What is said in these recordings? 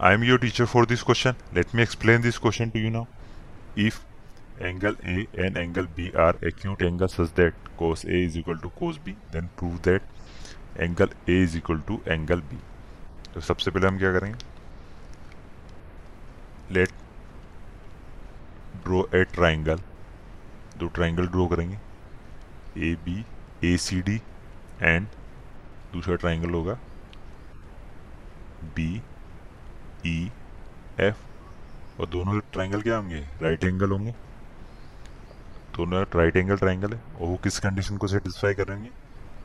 I am your teacher for this question. Let me explain this question to you now. If angle A and angle B are acute angles such that cos A is equal to cos B, then prove that angle A is equal to angle B. तो सबसे पहले हम क्या करेंगे let draw a triangle दो triangle draw करेंगे A B A C D and दूसरा triangle होगा बी ई एफ़ और दोनों ट्राइंगल क्या होंगे? राइट एंगल होंगे। दोनों राइट एंगल ट्राइंगल है। और वो किस कंडीशन को सेटिस्फाई करेंगे?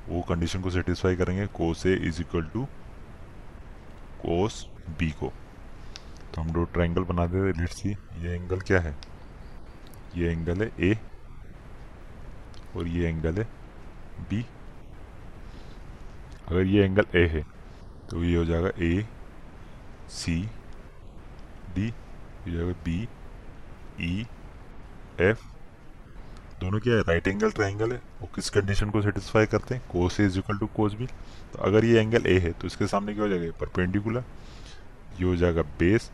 वो कंडीशन को सेटिस्फाई करेंगे cos A is equal to cos B को। तो हम दो ट्राइंगल बना दे लेट्स सी ये एंगल क्या है? ये एंगल है ए और ये एंगल है बी अगर ये एंगल ए है तो ये हो जाएगा ए सी डी हो जाएगा बी ई एफ़ दोनों क्या है? राइट एंगल ट्राइंगल है। वो किस कंडीशन को सेटिस्फाई करते हैं? Cos is equal to cos B तो अगर ये एंगल ए है तो इसके सामने क्या हो जाएगा? परपेंडिकुलर ये हो जाएगा बेस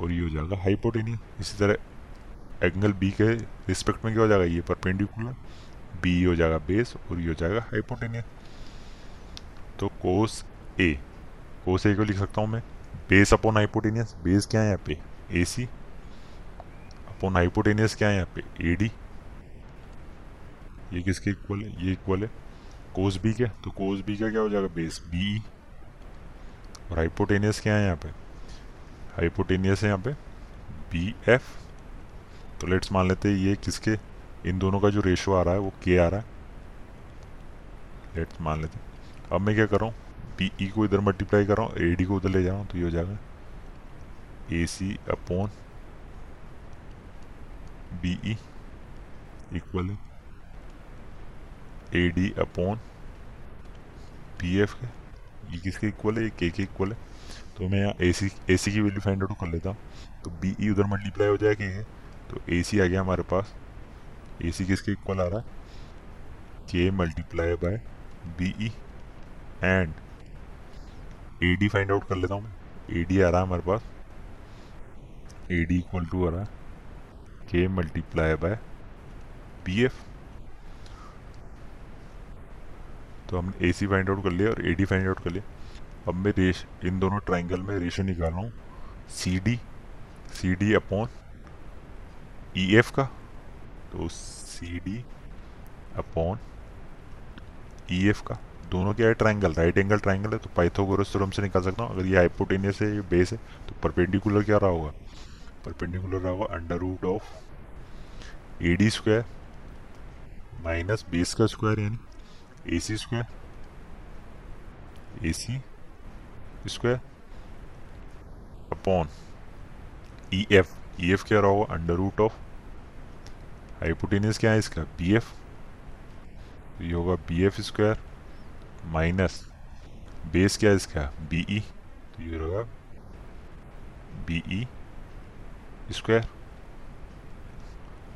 और ये हो जाएगा हाइपोटेनियस इसी तरह एंगल बी के रिस्पेक्ट में क्या हो जाएगा? ये परपेंडिकुलर बी हो जाएगा बेस और ये हो जाएगा हाइपोटेनियस तो कोस ए कोस ए को लिख सकता हूँ मैं। बेस अपॉन हाइपोटेनियस बेस क्या है यहाँ पे? ए सी अपॉन हाइपोटेनियस क्या है यहाँ पे? ए डी ये किसके इक्वल है? ये इक्वल है. कोस बी के तो कोस बी का क्या हो जाएगा? बेस बी और हाइपोटेनियस क्या है यहाँ पे? हाइपोटेनियस है यहाँ पे बी एफ़ तो लेट्स मान लेते हैं ये किसके? इन दोनों का जो रेशो आ रहा है, वो के आ रहा है. लेट्स मान लेते हैं. अब मैं क्या कर रहा हूँ? पी ई को इधर मल्टीप्लाई कर रहा हूँ ए डी को उधर ले जा रहा हूँ तो ये हो जाएगा A C upon B E equal है। A D upon P F के ये किसके इक्वल है? ये के के इक्वल है। तो मैं यहाँ ए सी ए सी की वैल्यू फाइंड आउट कर लेता हूँ। तो बी ई उधर मल्टीप्लाई हो जाएगा के तो ए सी आ गया हमारे पास। ए सी किसके इक्वल आ रहा है? के multiply by B E and A D find out कर लेता हूँ मैं। ए डी आ रहा है हमारे पास। ए डी इक्वल टू आ रहा है। के मल्टीप्लाई बाय बी एफ़ तो हमने ए सी फाइंड आउट कर लिया और ए डी फाइंड आउट कर लिया। अब मैं रेश, इन दोनों ट्राइंगल में रेशो निकाल रहा हूँ। C D C D upon E F का। तो C D upon E F का। दोनों क्या है ट्राइंगल राइट एंगल ट्राइंगल है तो पाइथागोरस थ्योरम से निकाल सकता हूँ। अगर ये हाइपोटेनियस है, ये बेस है तो परपेंडिकुलर क्या रहा होगा? परपेंडिकुलर रहा होगा under root of A D square minus base का स्क्वायर यानी A C square A C square upon E F E F क्या रहा होगा? अंडर रूट ऑफ़ हाइपोटेनियस क्या है इसका? बी एफ़ ये होगा B F square minus base क्या है इसका? बी ई तो ये होगा बी ई स्क्वायर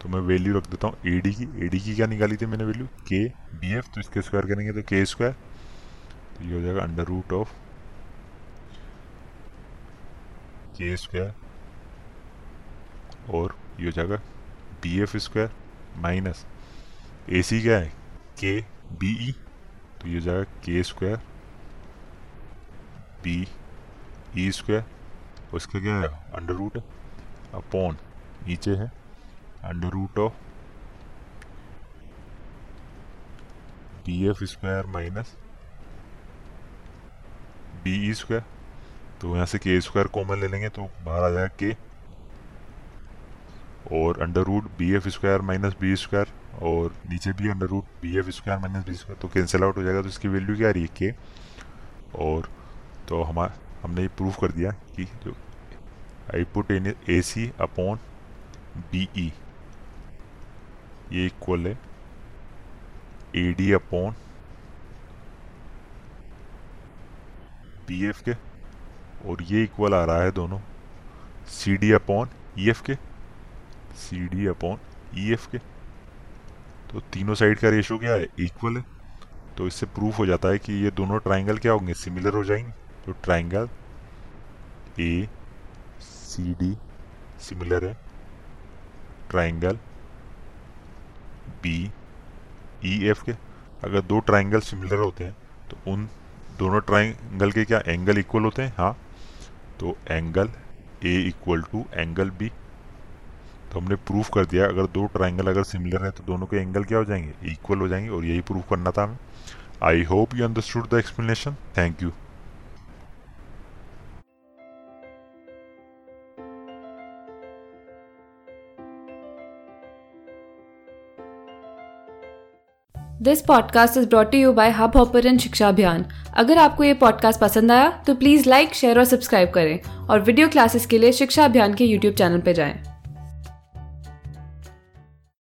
तो मैं वैल्यू रख देता हूँ ए डी की। ए डी की क्या निकाली थी मैंने वैल्यू के बी एफ़ तो इसके स्क्वायर करेंगे तो के स्क्वायर तो ये हो जाएगा under root of K square और ये हो जाएगा B F square minus A C क्या है? के बी ई तो ये जाएगा के स्क्वायर बी ई स्क्वायर उसका क्या है? अंडर रूट अपॉन नीचे है। Under root of B F square minus B E square तो यहाँ से के स्क्वायर कॉमन ले लेंगे तो बाहर आ जाएगा के और under root B F square minus B square और नीचे भी under root B F square minus B square तो कैंसिल आउट हो जाएगा तो इसकी वैल्यू क्या रही है के और तो हमारा हमने ये प्रूव कर दिया कि जो I put in A C upon B E ये इक्वल है A D upon B F के, और ये इक्वल आ रहा है दोनों C D upon E F के C D upon E F के। तो तीनों साइड का रेशो क्या है? इक्वल है। तो इससे प्रूफ हो जाता है कि ये दोनों ट्राइंगल क्या होंगे? सिमिलर हो जाएँगे। तो triangle A C D similar है। ट्राइंगल बी ई एफ़ के। अगर दो ट्राइंगल सिमिलर होते हैं तो उन दोनों ट्राइंगल के क्या एंगल इक्वल होते हैं? हाँ। तो angle A equal to angle B तो हमने प्रूफ कर दिया, अगर दो ट्राइंगल अगर सिमिलर है तो दोनों के एंगल क्या हो जाएँगे? इक्वल हो जाएँगे और यही प्रूफ करना था हमें। I hope you understood the explanation thank you this podcast is brought you by Hub Hopper Shiksha Abhiyan अगर आपको ये पॉडकास्ट पसंद आया तो प्लीज़ लाइक शेयर और सब्सक्राइब करें। और वीडियो क्लासेस के लिए शिक्षा अभियान के यूट्यूब चैनल पर जाएँ।